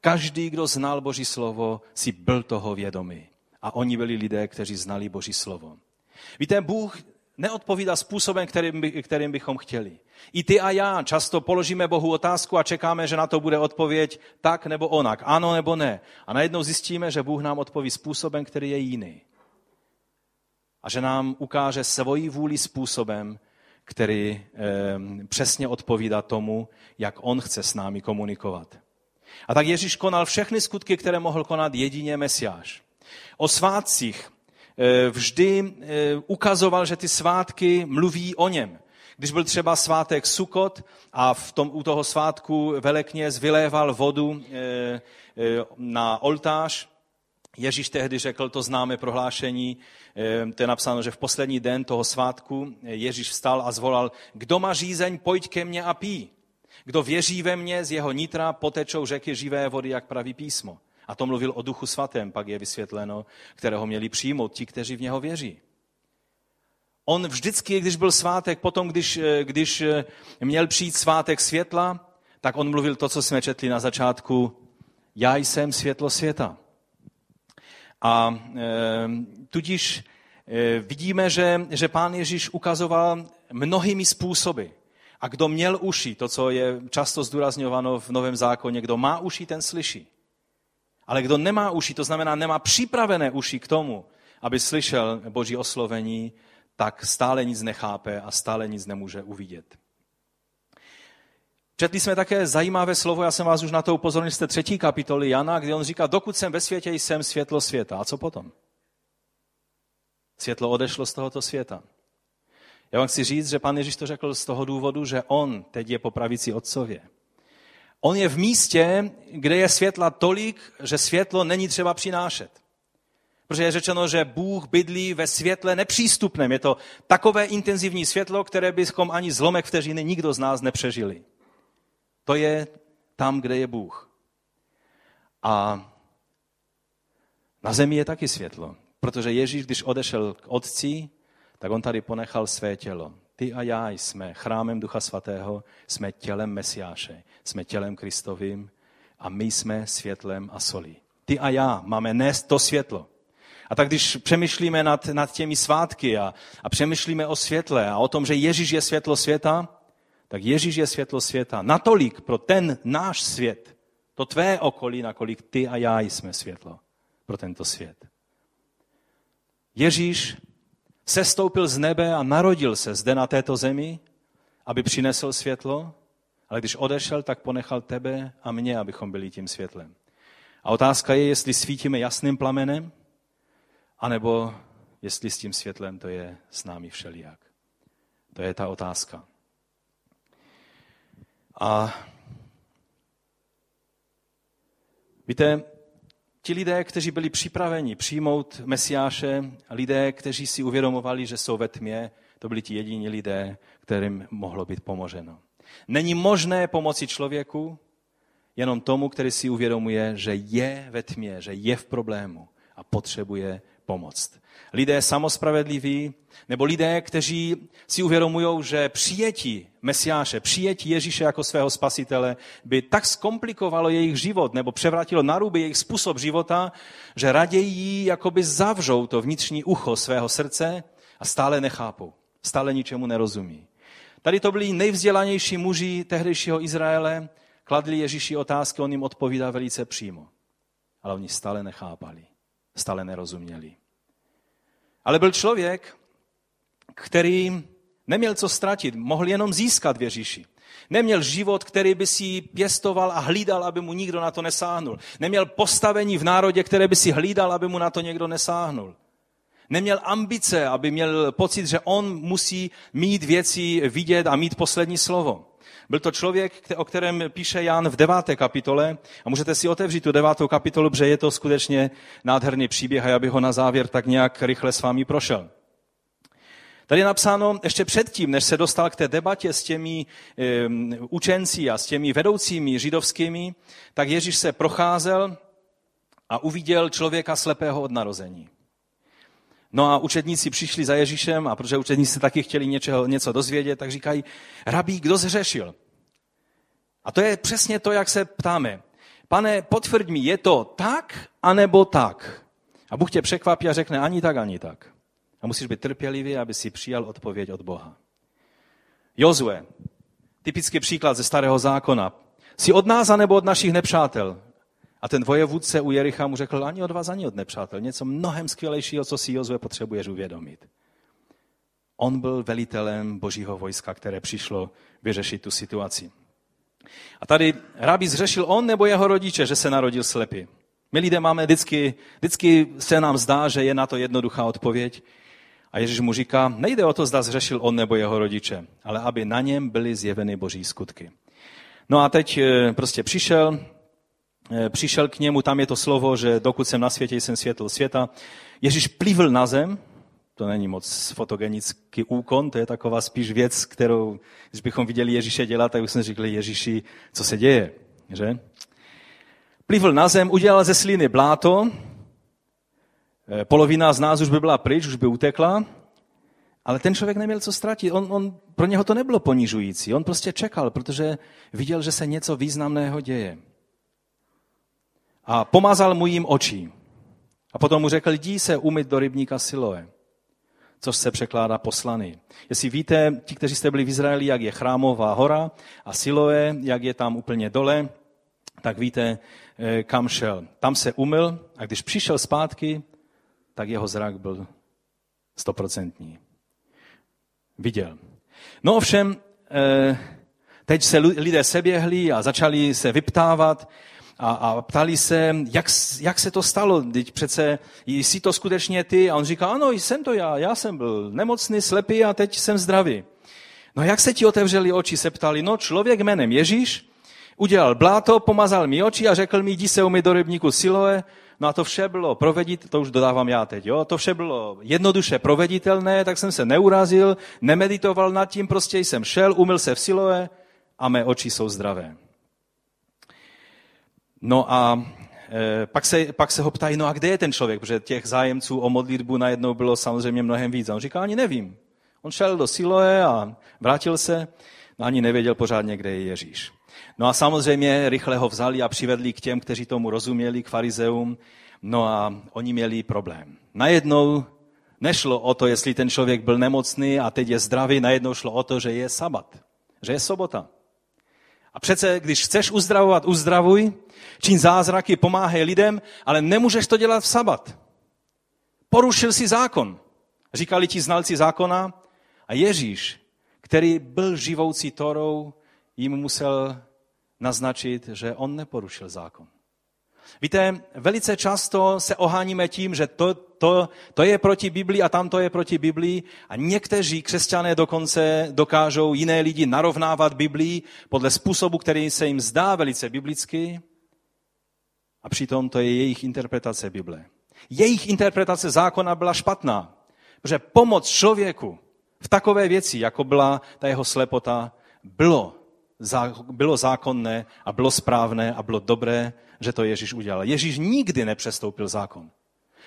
Každý, kdo znal Boží slovo, si byl toho vědomý. A oni byli lidé, kteří znali Boží slovo. Víte, Bůh neodpovídá způsobem, kterým, by, kterým bychom chtěli. I ty a já často položíme Bohu otázku a čekáme, že na to bude odpověď tak nebo onak, ano nebo ne. A najednou zjistíme, že Bůh nám odpoví způsobem, který je jiný. A že nám ukáže svoji vůli způsobem, který eh, přesně odpovídá tomu, jak On chce s námi komunikovat. A tak Ježíš konal všechny skutky, které mohl konat jedině Mesiáš. O svátcích vždy eh, ukazoval, že ty svátky mluví o něm. Když byl třeba svátek Sukot a v tom, u toho svátku velekněz vyléval vodu eh, na oltář, Ježíš tehdy řekl to známé prohlášení, to je napsáno, že v poslední den toho svátku Ježíš vstal a zvolal, kdo má řízeň, pojď ke mně a pí. Kdo věří ve mně, z jeho nitra potečou řeky živé vody, jak praví písmo. A to mluvil o duchu svatém, pak je vysvětleno, kterého měli přijmout ti, kteří v něho věří. On vždycky, když byl svátek, potom, když, když měl přijít svátek světla, tak on mluvil to, co jsme četli na začátku. Já jsem světlo světa. A e, tudíž e, vidíme, že, že pán Ježíš ukazoval mnohými způsoby. A kdo měl uši, to, co je často zdůrazňováno v Novém zákoně, kdo má uši, ten slyší. Ale kdo nemá uši, to znamená nemá připravené uši k tomu, aby slyšel Boží oslovení, tak stále nic nechápe a stále nic nemůže uvidět. Četli jsme také zajímavé slovo, já jsem vás už na to upozornil z té třetí kapitoly Jana, kde on říká, dokud jsem ve světě, jsem světlo světa. A co potom? Světlo odešlo z tohoto světa. Já vám chci říct, že pan Ježíš to řekl z toho důvodu, že on teď je po pravici otcově. On je v místě, kde je světla tolik, že světlo není třeba přinášet. Protože je řečeno, že Bůh bydlí ve světle nepřístupném. Je to takové intenzivní světlo, které bychom ani zlomek vteřiny nikdo z nás nepřežili. To je tam, kde je Bůh. A na zemi je taky světlo. Protože Ježíš, když odešel k otci, tak on tady ponechal své tělo. Ty a já jsme chrámem Ducha Svatého, jsme tělem Mesiáše, jsme tělem Kristovým a my jsme světlem a solí. Ty a já máme nést to světlo. A tak když přemýšlíme nad, nad těmi svátky a, a přemýšlíme o světle a o tom, že Ježíš je světlo světa, tak Ježíš je světlo světa. Natolik pro ten náš svět, to tvé okolí, nakolik ty a já jsme světlo pro tento svět. Ježíš sestoupil z nebe a narodil se zde na této zemi, aby přinesl světlo, ale když odešel, tak ponechal tebe a mě, abychom byli tím světlem. A otázka je, jestli svítíme jasným plamenem, anebo jestli s tím světlem to je s námi všelijak. To je ta otázka. A víte, ti lidé, kteří byli připraveni přijmout Mesiáše, lidé, kteří si uvědomovali, že jsou ve tmě, to byli ti jediní lidé, kterým mohlo být pomoženo. Není možné pomoci člověku jenom tomu, který si uvědomuje, že je ve tmě, že je v problému a potřebuje pomoct. Lidé samospravedliví, nebo lidé, kteří si uvědomují, že přijetí Mesiáše, přijetí Ježíše jako svého spasitele by tak zkomplikovalo jejich život nebo převratilo na ruby jejich způsob života, že raději jakoby zavřou to vnitřní ucho svého srdce a stále nechápou, stále ničemu nerozumí. Tady to byli nejvzdělanější muži tehdejšího Izraele, kladli Ježíši otázky, on jim odpovídá velice přímo. Ale oni stále nechápali, stále nerozuměli. Ale byl člověk, který neměl co ztratit, mohl jenom získat v Ježíši. Neměl život, který by si pěstoval a hlídal, aby mu nikdo na to nesáhnul. Neměl postavení v národě, které by si hlídal, aby mu na to někdo nesáhnul. Neměl ambice, aby měl pocit, že on musí mít věci vidět a mít poslední slovo. Byl to člověk, o kterém píše Jan v deváté kapitole a můžete si otevřít tu devátou kapitolu, protože je to skutečně nádherný příběh a já bych ho na závěr tak nějak rychle s vámi prošel. Tady je napsáno ještě předtím, než se dostal k té debatě s těmi um, učenci a s těmi vedoucími židovskými, tak Ježíš se procházel a uviděl člověka slepého od narození. No a učedníci přišli za Ježíšem a protože učedníci taky chtěli něčeho, něco dozvědět, tak říkají, rabí, kdo zřešil? A to je přesně to, jak se ptáme. Pane, potvrď mi, je to tak, anebo tak? A Bůh tě překvapí a řekne ani tak, ani tak. A musíš být trpělivý, aby si přijal odpověď od Boha. Jozue, typický příklad ze starého zákona. Jsi od nás, anebo od našich nepřátel? A ten vojevůdce u Jericha mu řekl, ani od vás, ani od nepřátel. Něco mnohem skvělejšího, co si Jozue potřebuješ uvědomit. On byl velitelem božího vojska, které přišlo vyřešit tu situaci. A tady rabí zřešil on nebo jeho rodiče, že se narodil slepý. My lidé máme vždycky, vždycky se nám zdá, že je na to jednoduchá odpověď. A Ježíš mu říká, nejde o to, zda zřešil on nebo jeho rodiče, ale aby na něm byly zjeveny boží skutky. No a teď eh, prostě přišel, přišel k němu, tam je to slovo, že dokud jsem na světě, jsem světl světa. Ježíš plivl na zem, to není moc fotogenický úkon, to je taková spíš věc, kterou, když bychom viděli Ježíše dělat, tak bychom řekli Ježíši, co se děje, že? Plivl na zem, udělal ze sliny bláto, eh, polovina z nás už by byla pryč, už by utekla, ale ten člověk neměl co ztratit. On, on, pro něho to nebylo ponižující. On prostě čekal, protože viděl, že se něco významného děje. A pomazal mu jim oči. A potom mu řekl, jdi se umyt do rybníka Siloe což se překládá poslaný. Jestli víte, ti, kteří jste byli v Izraeli, jak je chrámová hora a Siloe, jak je tam úplně dole, tak víte, eh, kam šel. Tam se umyl a když přišel zpátky, tak jeho zrak byl stoprocentní. Viděl. No ovšem, eh, teď se lidé seběhli a začali se vyptávat, a, a ptali se, jak, jak se to stalo, teď přece jsi to skutečně ty? A on říká, ano, jsem to já, já jsem byl nemocný, slepý a teď jsem zdravý. No jak se ti otevřeli oči, se ptali, no člověk jménem Ježíš udělal bláto, pomazal mi oči a řekl mi, jdi se umyt do rybníku Siloe, No a to vše bylo provedit, to už dodávám já teď, jo? to vše bylo jednoduše proveditelné, tak jsem se neurazil, nemeditoval nad tím, prostě jsem šel, umyl se v Siloe a mé oči jsou zdravé. No a e, pak se, pak se ho ptají, no a kde je ten člověk? Protože těch zájemců o modlitbu najednou bylo samozřejmě mnohem víc. A on říká, ani nevím. On šel do Siloe a vrátil se, no ani nevěděl pořádně, kde je Ježíš. No a samozřejmě rychle ho vzali a přivedli k těm, kteří tomu rozuměli, k farizeum. No a oni měli problém. Najednou nešlo o to, jestli ten člověk byl nemocný a teď je zdravý, najednou šlo o to, že je sabat, že je sobota. A přece, když chceš uzdravovat, uzdravuj, čin zázraky, pomáhej lidem, ale nemůžeš to dělat v sabat. Porušil si zákon, říkali ti znalci zákona a Ježíš, který byl živoucí Torou, jim musel naznačit, že on neporušil zákon. Víte, velice často se oháníme tím, že to, to, to je proti Biblii a tamto je proti Biblii a někteří křesťané dokonce dokážou jiné lidi narovnávat Biblii podle způsobu, který se jim zdá velice biblický a přitom to je jejich interpretace Bible. Jejich interpretace zákona byla špatná, protože pomoc člověku v takové věci, jako byla ta jeho slepota, bylo, bylo zákonné a bylo správné a bylo dobré že to Ježíš udělal. Ježíš nikdy nepřestoupil zákon.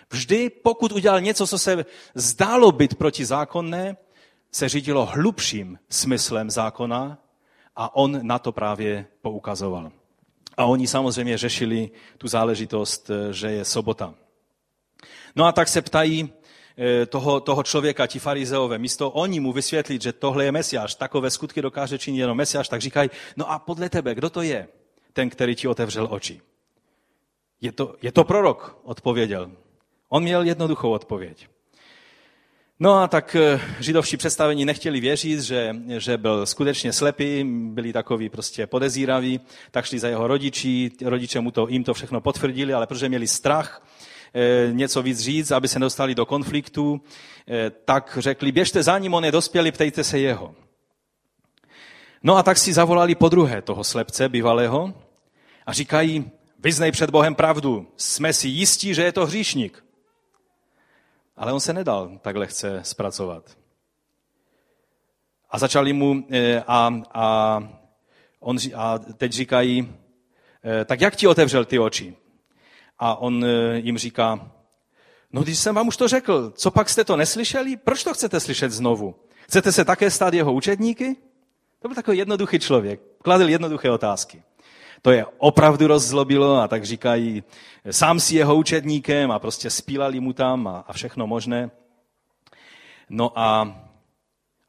Vždy, pokud udělal něco, co se zdálo být protizákonné, se řídilo hlubším smyslem zákona a on na to právě poukazoval. A oni samozřejmě řešili tu záležitost, že je sobota. No a tak se ptají eh, toho, toho člověka, ti farizeové, místo oni mu vysvětlit, že tohle je mesiáš, takové skutky dokáže činit jenom mesiáš, tak říkají, no a podle tebe, kdo to je? Ten, který ti otevřel oči. Je to, je to prorok, odpověděl. On měl jednoduchou odpověď. No a tak eh, židovští představení nechtěli věřit, že, že byl skutečně slepý, byli takový prostě podezíraví, tak šli za jeho rodiči, rodiče mu to, jim to všechno potvrdili, ale protože měli strach eh, něco víc říct, aby se dostali do konfliktu, eh, tak řekli, běžte za ním, on je dospělý, ptejte se jeho. No a tak si zavolali po druhé toho slepce bývalého a říkají, Vyznej před Bohem pravdu. Jsme si jistí, že je to hříšník. Ale on se nedal tak lehce zpracovat. A začali mu, eh, a, a, on, a teď říkají, eh, tak jak ti otevřel ty oči? A on eh, jim říká, no když jsem vám už to řekl, co pak jste to neslyšeli? Proč to chcete slyšet znovu? Chcete se také stát jeho učedníky? To byl takový jednoduchý člověk, kladl jednoduché otázky. To je opravdu rozzlobilo a tak říkají, sám si jeho učedníkem a prostě spílali mu tam a, a všechno možné. No a,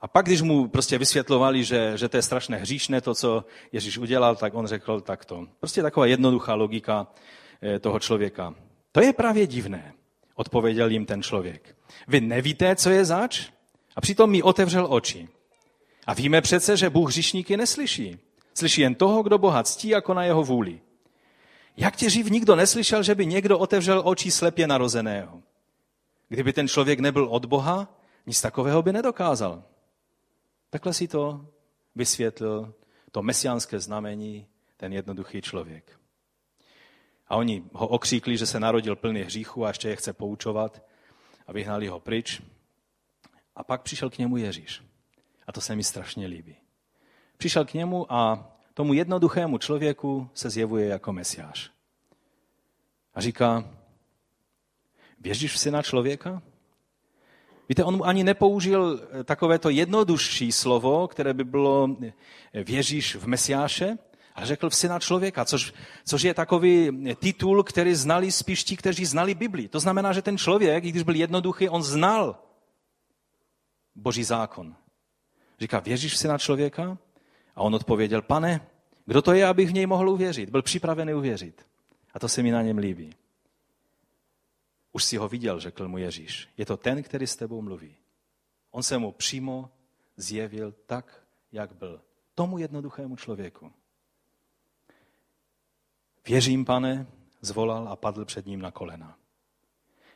a pak, když mu prostě vysvětlovali, že, že to je strašně hříšné, to, co Ježíš udělal, tak on řekl takto. Prostě taková jednoduchá logika eh, toho člověka. To je právě divné, odpověděl jim ten člověk. Vy nevíte, co je zač? A přitom mi otevřel oči. A víme přece, že Bůh hříšníky neslyší. Slyší jen toho, kdo Boha ctí jako na jeho vůli. Jak těživ nikdo neslyšel, že by někdo otevřel oči slepě narozeného? Kdyby ten člověk nebyl od Boha, nic takového by nedokázal. Takhle si to vysvětlil, to mesiánské znamení, ten jednoduchý člověk. A oni ho okříkli, že se narodil plný hříchu a ještě je chce poučovat a vyhnali ho pryč. A pak přišel k němu Ježíš. A to se mi strašně líbí. Přišel k němu a tomu jednoduchému člověku se zjevuje jako mesiáš. A říká, věříš v syna člověka? Víte, on mu ani nepoužil takovéto jednodušší slovo, které by bylo věříš v Mesiáše, ale řekl v syna člověka, což, což je takový titul, který znali spíš ti, kteří znali Bibli. To znamená, že ten člověk, i když byl jednoduchý, on znal Boží zákon. Říká, věříš v syna člověka? A on odpověděl, pane, kdo to je, abych v něj mohl uvěřit? Byl připravený uvěřit. A to se mi na něm líbí. Už si ho viděl, řekl mu Ježíš. Je to ten, který s tebou mluví. On se mu přímo zjevil tak, jak byl. Tomu jednoduchému člověku. Věřím, pane, zvolal a padl před ním na kolena.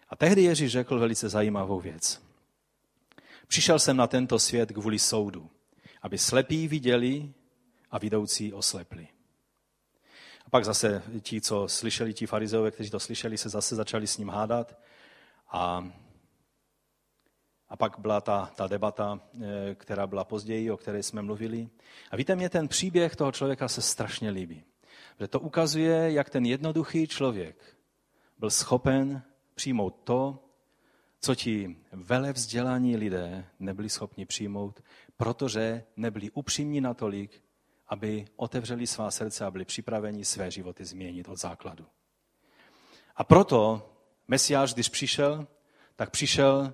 A tehdy Ježíš řekl velice zajímavou věc. Přišel jsem na tento svět kvůli soudu, aby slepí viděli a vidoucí oslepli. A pak zase ti, co slyšeli, ti farizeové, kteří to slyšeli, se zase začali s ním hádat. A, a pak byla ta, ta debata, eh, která byla později, o které jsme mluvili. A víte, mě ten příběh toho člověka se strašně líbí. Že to ukazuje, jak ten jednoduchý člověk byl schopen přijmout to, co ti vele vzdělaní lidé nebyli schopni přijmout, protože nebyli upřímní natolik, aby otevřeli svá srdce a byli připraveni své životy změnit od základu. A proto Mesiáš, když přišel, tak přišel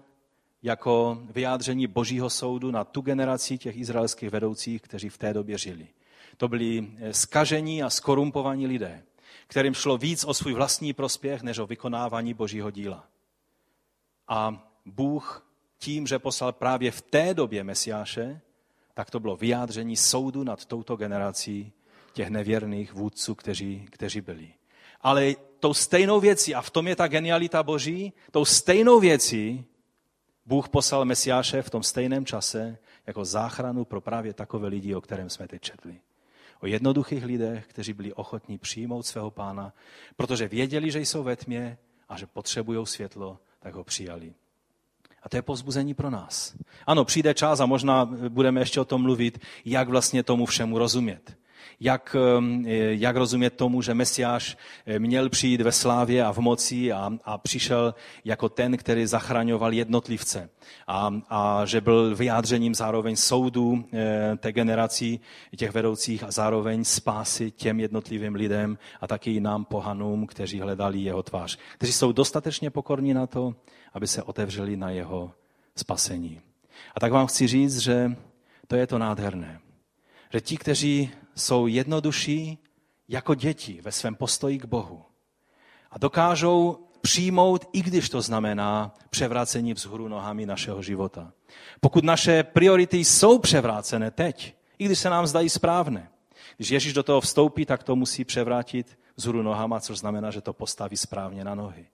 jako vyjádření božího soudu na tu generaci těch izraelských vedoucích, kteří v té době žili. To byli skažení a skorumpovaní lidé, kterým šlo víc o svůj vlastní prospěch, než o vykonávání božího díla. A Bůh tím, že poslal právě v té době Mesiáše, tak to bylo vyjádření soudu nad touto generací těch nevěrných vůdců, kteří, kteří byli. Ale tou stejnou věcí, a v tom je ta genialita Boží, tou stejnou věcí Bůh poslal Mesiáše v tom stejném čase jako záchranu pro právě takové lidi, o kterém jsme teď četli. O jednoduchých lidech, kteří byli ochotní přijmout svého pána, protože věděli, že jsou ve tmě a že potřebují světlo, tak ho přijali. A to je povzbuzení pro nás. Ano, přijde čas a možná budeme ještě o tom mluvit, jak vlastně tomu všemu rozumět. Jak, um, jak rozumět tomu, že Mesiáš eh, měl přijít ve slávě a v moci a, a přišel jako ten, který zachraňoval jednotlivce. A, a že byl vyjádřením zároveň soudu eh, té generací těch vedoucích a zároveň spásy těm jednotlivým lidem a taky nám pohanům, kteří hledali jeho tvář. Kteří jsou dostatečně pokorní na to, aby se otevřeli na jeho spasení. A tak vám chci říct, že to je to nádherné. Že ti, kteří jsou jednodušší jako děti ve svém postoji k Bohu a dokážou přijmout, i když to znamená převrácení vzhůru nohami našeho života. Pokud naše priority jsou převrácené teď, i když se nám zdají správné, když Ježíš do toho vstoupí, tak to musí převrátit vzhůru nohama, což znamená, že to postaví správně na nohy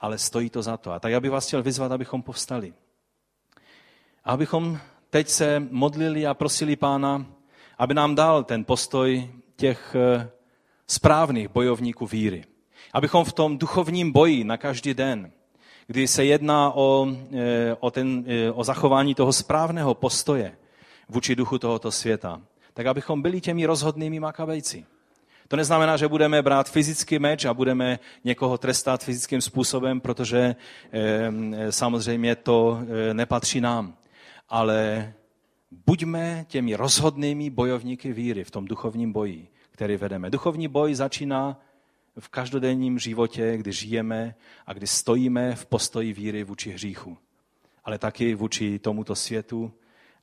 ale stojí to za to. A tak já bych vás chtěl vyzvat, abychom povstali. A abychom teď se modlili a prosili Pána, aby nám dal ten postoj těch eh, správných bojovníků víry. Abychom v tom duchovním boji na každý den, kdy se jedná o, eh, o, ten, eh, o zachování toho správného postoje vůči duchu tohoto světa, tak abychom byli těmi rozhodnými makabejci. To neznamená, že budeme brát fyzický meč a budeme někoho trestat fyzickým způsobem, protože samozřejmě to nepatří nám. Ale buďme těmi rozhodnými bojovníky víry v tom duchovním boji, který vedeme. Duchovní boj začíná v každodenním životě, kdy žijeme a kdy stojíme v postoji víry vůči hříchu, ale taky vůči tomuto světu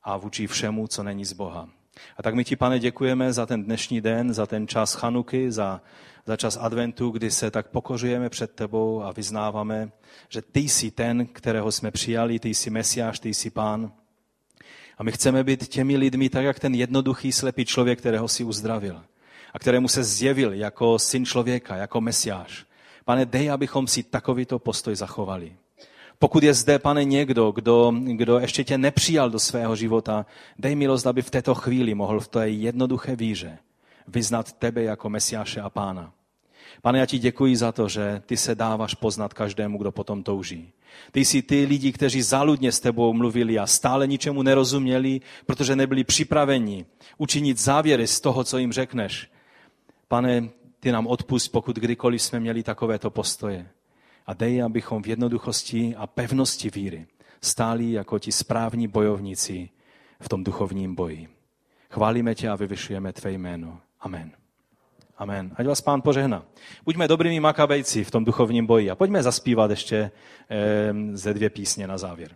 a vůči všemu, co není z Boha. A tak my ti, pane, děkujeme za ten dnešní den, za ten čas Chanuky, za, za čas adventu, kdy se tak pokořujeme před tebou a vyznáváme, že ty jsi ten, kterého jsme přijali, ty jsi Mesiáš, ty jsi Pán. A my chceme být těmi lidmi, tak jak ten jednoduchý slepý člověk, kterého si uzdravil a kterému se zjevil jako syn člověka, jako Mesiáš. Pane, dej, abychom si takovýto postoj zachovali. Pokud je zde, pane, někdo, kdo, kdo ještě tě nepřijal do svého života, dej milost, aby v této chvíli mohl v té jednoduché víře vyznat tebe jako Mesiáše a Pána. Pane, já ti děkuji za to, že ty se dáváš poznat každému, kdo potom touží. Ty jsi ty lidi, kteří záludně s tebou mluvili a stále ničemu nerozuměli, protože nebyli připraveni učinit závěry z toho, co jim řekneš. Pane, ty nám odpust, pokud kdykoliv jsme měli takovéto postoje a dej, abychom v jednoduchosti a pevnosti víry stáli jako ti správní bojovníci v tom duchovním boji. Chválíme tě a vyvyšujeme tvé jméno. Amen. Amen. Ať vás pán požehna. Buďme dobrými makabejci v tom duchovním boji a pojďme zaspívat ještě eh, ze dvě písně na závěr.